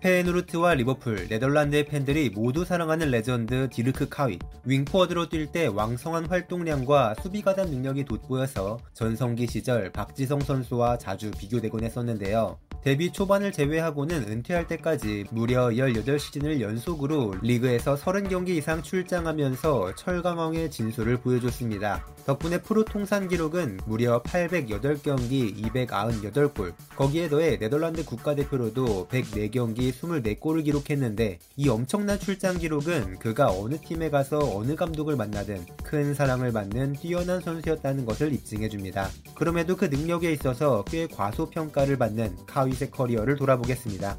페예노르트와 리버풀, 네덜란드의 팬들이 모두 사랑하는 레전드 디르크 카윗. 윙포워드로 뛸 때 왕성한 활동량과 수비 가담 능력이 돋보여서 전성기 시절 박지성 선수와 자주 비교되곤 했었는데요. 데뷔 초반을 제외하고는 은퇴할 때까지 무려 18시즌을 연속으로 리그에서 30경기 이상 출장하면서 철강왕의 진수를 보여줬습니다. 덕분에 프로 통산 기록은 무려 808경기 298골, 거기에 더해 네덜란드 국가대표로도 104경기 24골을 기록했는데 이 엄청난 출장 기록은 그가 어느 팀에 가서 어느 감독을 만나든 큰 사랑을 받는 뛰어난 선수였다는 것을 입증해줍니다. 그럼에도 그 능력에 있어서 꽤 과소평가를 받는 카윗의 커리어를 돌아보겠습니다.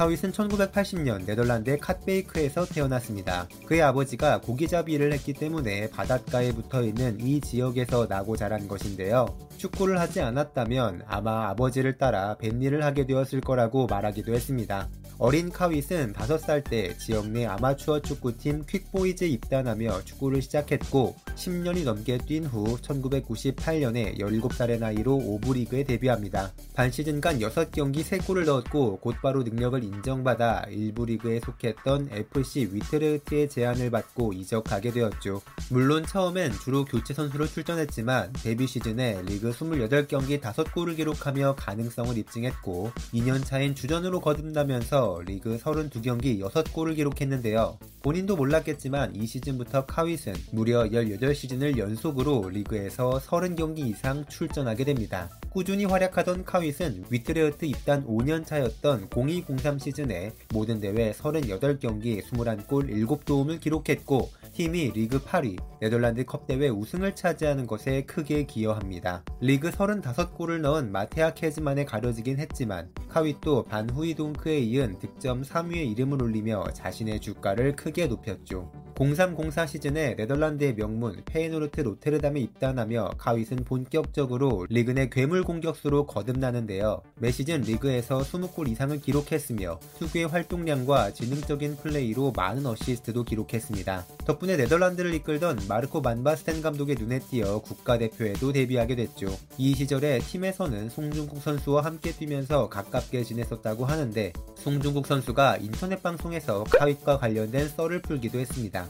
카윗은 1980년 네덜란드의 캇베이크에서 태어났습니다. 그의 아버지가 고기잡이 일을 했기 때문에 바닷가에 붙어 있는 이 지역에서 나고 자란 것인데요. 축구를 하지 않았다면 아마 아버지를 따라 뱃일을 하게 되었을 거라고 말하기도 했습니다. 어린 카윗은 5살 때 지역 내 아마추어 축구팀 퀵보이즈에 입단하며 축구를 시작했고 10년이 넘게 뛴 후 1998년에 17살의 나이로 오브리그에 데뷔합니다. 반 시즌간 6경기 3골을 넣었고 곧바로 능력을 인정받아 일부 리그에 속했던 FC 위트르트의 제안을 받고 이적하게 되었죠. 물론 처음엔 주로 교체 선수로 출전했지만 데뷔 시즌에 리그 28경기 5골을 기록하며 가능성을 입증했고 2년 차엔 주전으로 거듭나면서 리그 32경기 6골을 기록했는데요. 본인도 몰랐겠지만 이 시즌부터 카윗은 무려 18시즌을 연속으로 리그에서 30경기 이상 출전하게 됩니다. 꾸준히 활약하던 카윗은 위트레흐트 입단 5년 차였던 0203 시즌에 모든 대회 38경기 21골 7도움을 기록했고 팀이 리그 8위, 네덜란드 컵 대회 우승을 차지하는 것에 크게 기여합니다. 리그 35골을 넣은 마테야 케즈만에 가려지긴 했지만 카윗도 반 후이동크에 이은 득점 3위에 이름을 올리며 자신의 주가를 크게 높였죠. 0304 시즌에 네덜란드의 명문 페예노르트 로테르담에 입단하며 카윗은 본격적으로 리그 내 괴물 공격수로 거듭나는데요. 매 시즌 리그에서 20골 이상을 기록했으며 특유의 활동량과 지능적인 플레이로 많은 어시스트도 기록했습니다. 덕분에 네덜란드를 이끌던 마르코 반바스텐 감독의 눈에 띄어 국가대표에도 데뷔하게 됐죠. 이 시절에 팀에서는 송종국 선수와 함께 뛰면서 가깝게 지냈었다고 하는데 송종국 선수가 인터넷 방송에서 카윗과 관련된 썰을 풀기도 했습니다.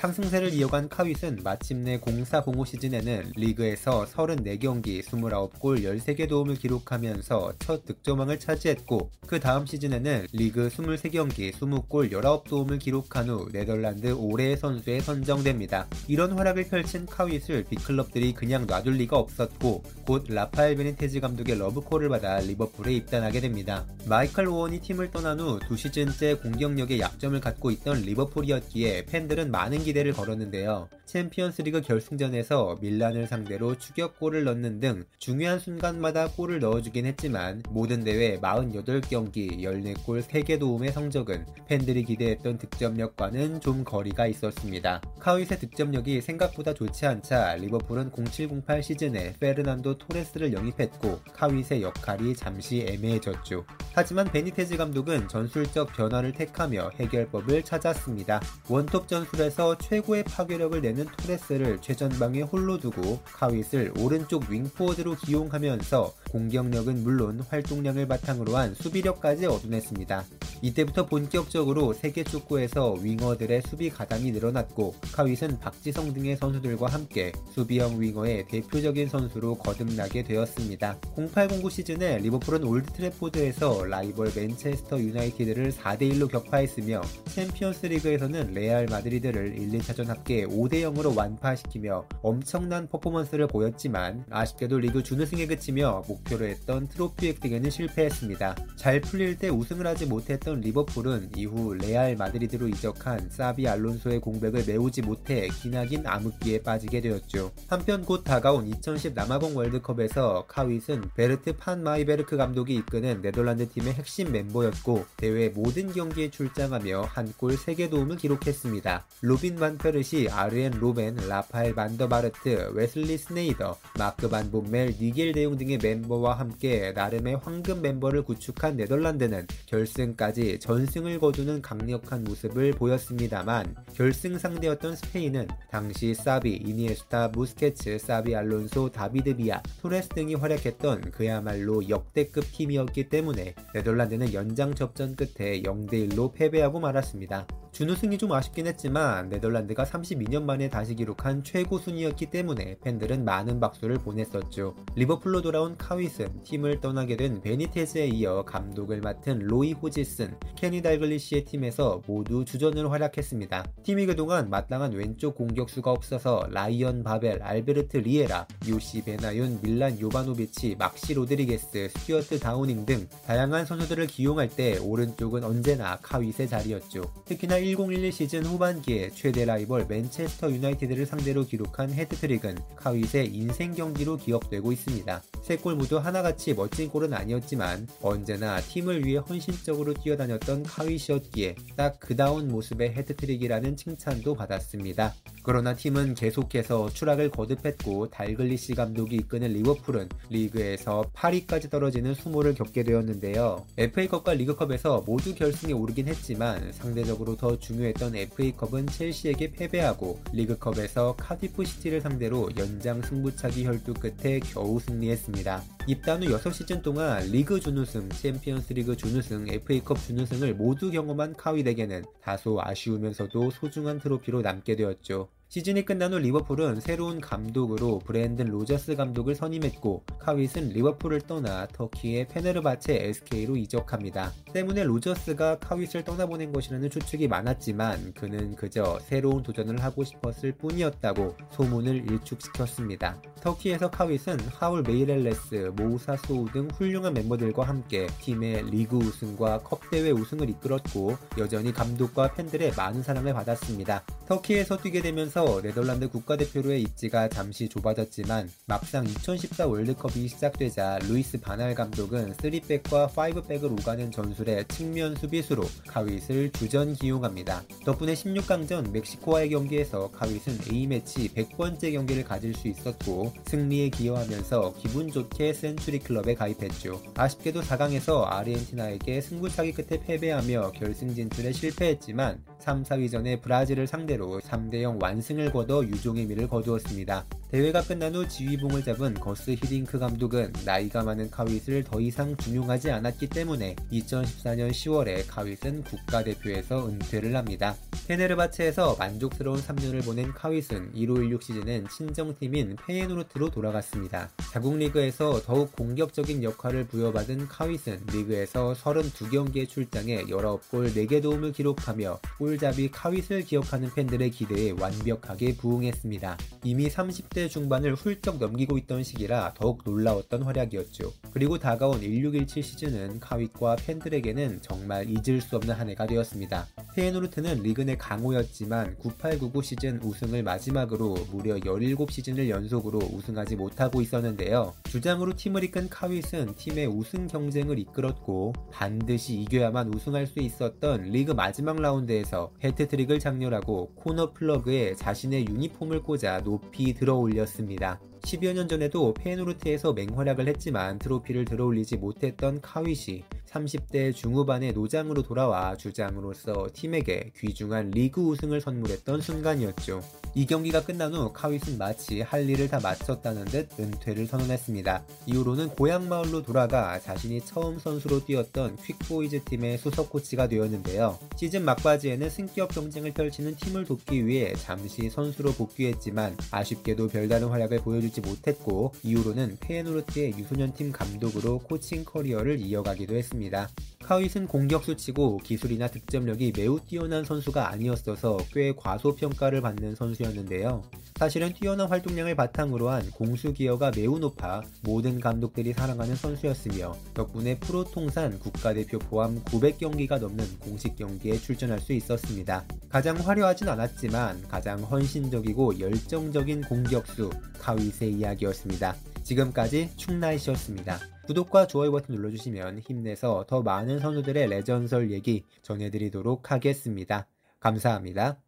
상승세를 이어간 카윗은 마침내 0405 시즌에는 리그에서 34경기 29골 13개 도움을 기록하면서 첫 득점왕을 차지했고 그 다음 시즌에는 리그 23경기 20골 19도움을 기록한 후 네덜란드 올해의 선수에 선정됩니다. 이런 활약을 펼친 카윗을 빅클럽들이 그냥 놔둘 리가 없었고 곧 라파엘 베니테즈 감독의 러브콜을 받아 리버풀에 입단하게 됩니다. 마이클 오웬이 팀을 떠난 후 두 시즌째 공격력에 약점을 갖고 있던 리버풀이었기에 팬들은 많은 기대를 걸었는데요. 챔피언스리그 결승전에서 밀란을 상대로 추격골을 넣는 등 중요한 순간마다 골을 넣어주긴 했지만 모든 대회 48경기 14골 3개 도움의 성적은 팬들이 기대했던 득점력과는 좀 거리가 있었습니다. 카윗의 득점력이 생각보다 좋지 않자 리버풀은 0708 시즌에 페르난도 토레스를 영입했고 카윗의 역할이 잠시 애매해졌죠. 하지만 베니테즈 감독은 전술적 변화를 택하며 해결법을 찾았습니다. 원톱 전술에서 최고의 파괴력을 내는 토레스를 최전방에 홀로 두고 카윗을 오른쪽 윙포워드로 기용하면서 공격력은 물론 활동량을 바탕으로 한 수비력까지 얻어냈습니다. 이때부터 본격적으로 세계 축구에서 윙어들의 수비 가담이 늘어났고 카윗은 박지성 등의 선수들과 함께 수비형 윙어의 대표적인 선수로 거듭나게 되었습니다. 0809 시즌에 리버풀은 올드 트래포드에서 라이벌 맨체스터 유나이티드를 4대1로 격파했으며 챔피언스 리그에서는 레알 마드리드를 1, 2차전 합계 5대 0으로 완파시키며 엄청난 퍼포먼스를 보였지만 아쉽게도 리그 준우승에 그치며 목표로 했던 트로피 획득에는 실패했습니다. 잘 풀릴 때 우승을 하지 못했던 리버풀은 이후 레알 마드리드로 이적한 사비 알론소의 공백을 메우지 못해 기나긴 암흑기에 빠지게 되었죠. 한편 곧 다가온 2010 남아공 월드컵에서 카윗은 베르트 판 마르바이크 감독이 이끄는 네덜란드 팀의 핵심 멤버였고 대회 모든 경기에 출장하며 한 골 3개 도움을 기록했습니다. 로빈 반페르시, 아르엔 로벤, 라파엘 반더바르트, 웨슬리 스네이더, 마크 반 봄멜, 니겔 데용 등의 멤버와 함께 나름의 황금 멤버를 구축한 네덜란드는 결승까지 전승을 거두는 강력한 모습을 보였습니다만 결승 상대였던 스페인은 당시 사비, 이니에스타, 부스케츠, 사비 알론소, 다비드 비야, 토레스 등이 활약했던 그야말로 역대급 팀이었기 때문에 네덜란드는 연장 접전 끝에 0대1로 패배하고 말았습니다. 준우승이 좀 아쉽긴 했지만 네덜란드가 32년 만에 다시 기록한 최고 순위였기 때문에 팬들은 많은 박수를 보냈었죠. 리버풀로 돌아온 카윗은 팀을 떠나게 된 베니테즈에 이어 감독을 맡은 로이 호지슨, 케니 달글리시의 팀에서 모두 주전으로 활약했습니다. 팀이 그동안 마땅한 왼쪽 공격수가 없어서 라이언 바벨, 알베르트 리에라, 요시 베나윤, 밀란 요바노비치, 막시 로드리게스, 스튜어트 다우닝 등 다양한 선수들을 기용할 때 오른쪽은 언제나 카윗의 자리였죠. 특히나 1011 시즌 후반기에 최대 라이벌 맨체스터 유나이티드를 상대로 기록한 해트트릭은 카윗의 인생 경기로 기억되고 있습니다. 세 골 모두 하나같이 멋진 골은 아니었지만 언제나 팀을 위해 헌신적으로 뛰어다녔던 카윗이었기에 딱 그다운 모습의 해트트릭이라는 칭찬도 받았습니다. 그러나 팀은 계속해서 추락을 거듭했고 달글리시 감독이 이끄는 리버풀은 리그에서 8위까지 떨어지는 수모를 겪게 되었는데요. FA컵과 리그컵에서 모두 결승에 오르긴 했지만 상대적으로 더 중요했던 FA컵은 첼시에게 패배하고 리그컵에서 카디프 시티를 상대로 연장 승부차기 혈투 끝에 겨우 승리했습니다. 입단 후 6시즌 동안 리그 준우승, 챔피언스 리그 준우승, FA컵 준우승을 모두 경험한 카윗에게는 다소 아쉬우면서도 소중한 트로피로 남게 되었죠. 시즌이 끝난 후 리버풀은 새로운 감독으로 브랜든 로저스 감독을 선임했고 카윗은 리버풀을 떠나 터키의 페네르바체 SK로 이적합니다. 때문에 로저스가 카윗을 떠나보낸 것이라는 추측이 많았지만 그는 그저 새로운 도전을 하고 싶었을 뿐이었다고 소문을 일축시켰습니다. 터키에서 카윗은 하울 메이렐레스, 모우사 소우 등 훌륭한 멤버들과 함께 팀의 리그 우승과 컵대회 우승을 이끌었고 여전히 감독과 팬들의 많은 사랑을 받았습니다. 터키에서 뛰게 되면서 네덜란드 국가대표로의 입지가 잠시 좁아졌지만 막상 2014 월드컵이 시작되자 루이스 반할 감독은 3백과 5백을 오가는 전술의 측면 수비수로 카윗을 주전 기용합니다. 덕분에 16강전 멕시코와의 경기에서 카윗은 A매치 100번째 경기를 가질 수 있었고 승리에 기여하면서 기분 좋게 센츄리 클럽에 가입했죠. 아쉽게도 4강에서 아르헨티나에게 승부차기 끝에 패배하며 결승 진출에 실패했지만 3, 4위전에 브라질을 상대로 3대0 완승 을 거둬 유종의 미를 거두었습니다. 대회가 끝난 후 지휘봉을 잡은 거스 히딩크 감독은 나이가 많은 카윗을 더 이상 중용하지 않았기 때문에 2014년 10월에 카윗은 국가대표에서 은퇴를 합니다. 테네르바체에서 만족스러운 3년을 보낸 카윗은 1516 시즌엔 친정팀인 페예노르트로 돌아갔습니다. 자국 리그에서 더욱 공격적인 역할을 부여받은 카윗은 리그에서 32경기에 출장해 19골 4개 도움을 기록하며 골잡이 카윗을 기억하는 팬들의 기대에 완벽하게 부응했습니다. 이미 30대 20대 중반을 훌쩍 넘기고 있던 시기라 더욱 놀라웠던 활약이었죠. 그리고 다가온 1617 시즌은 카윗과 팬들에게는 정말 잊을 수 없는 한 해가 되었습니다. 페예노르트는 리그 내 강호였지만 9899 시즌 우승을 마지막으로 무려 17시즌을 연속으로 우승하지 못하고 있었는데요. 주장으로 팀을 이끈 카윗은 팀의 우승 경쟁을 이끌었고 반드시 이겨야만 우승할 수 있었던 리그 마지막 라운드에서 해트트릭을 작렬하고 코너 플래그에 자신의 유니폼을 꽂아 높이 들어올 올렸습니다. 10여 년 전에도 페예노르트에서 맹활약을 했지만 트로피를 들어올리지 못했던 카윗이 30대 중후반의 노장으로 돌아와 주장으로서 팀에게 귀중한 리그 우승을 선물했던 순간이었죠. 이 경기가 끝난 후 카윗은 마치 할 일을 다 마쳤다는 듯 은퇴를 선언했습니다. 이후로는 고향 마을로 돌아가 자신이 처음 선수로 뛰었던 퀵보이즈 팀의 수석 코치가 되었는데요. 시즌 막바지에는 승격 경쟁을 펼치는 팀을 돕기 위해 잠시 선수로 복귀했지만 아쉽게도 별다른 활약을 보여주지 못했고 이후로는 페예노르트의 유소년팀 감독으로 코칭 커리어를 이어가기도 했습니다. Mira. 카윗은 공격수 치고 기술이나 득점력이 매우 뛰어난 선수가 아니었어서 꽤 과소평가를 받는 선수였는데요. 사실은 뛰어난 활동량을 바탕으로 한 공수 기여가 매우 높아 모든 감독들이 사랑하는 선수였으며 덕분에 프로 통산 국가대표 포함 900경기가 넘는 공식 경기에 출전할 수 있었습니다. 가장 화려하진 않았지만 가장 헌신적이고 열정적인 공격수 카윗의 이야기였습니다. 지금까지 충나이시였습니다. 구독과 좋아요 버튼 눌러주시면 힘내서 더 많은 선수들의 레전설 얘기 전해드리도록 하겠습니다. 감사합니다.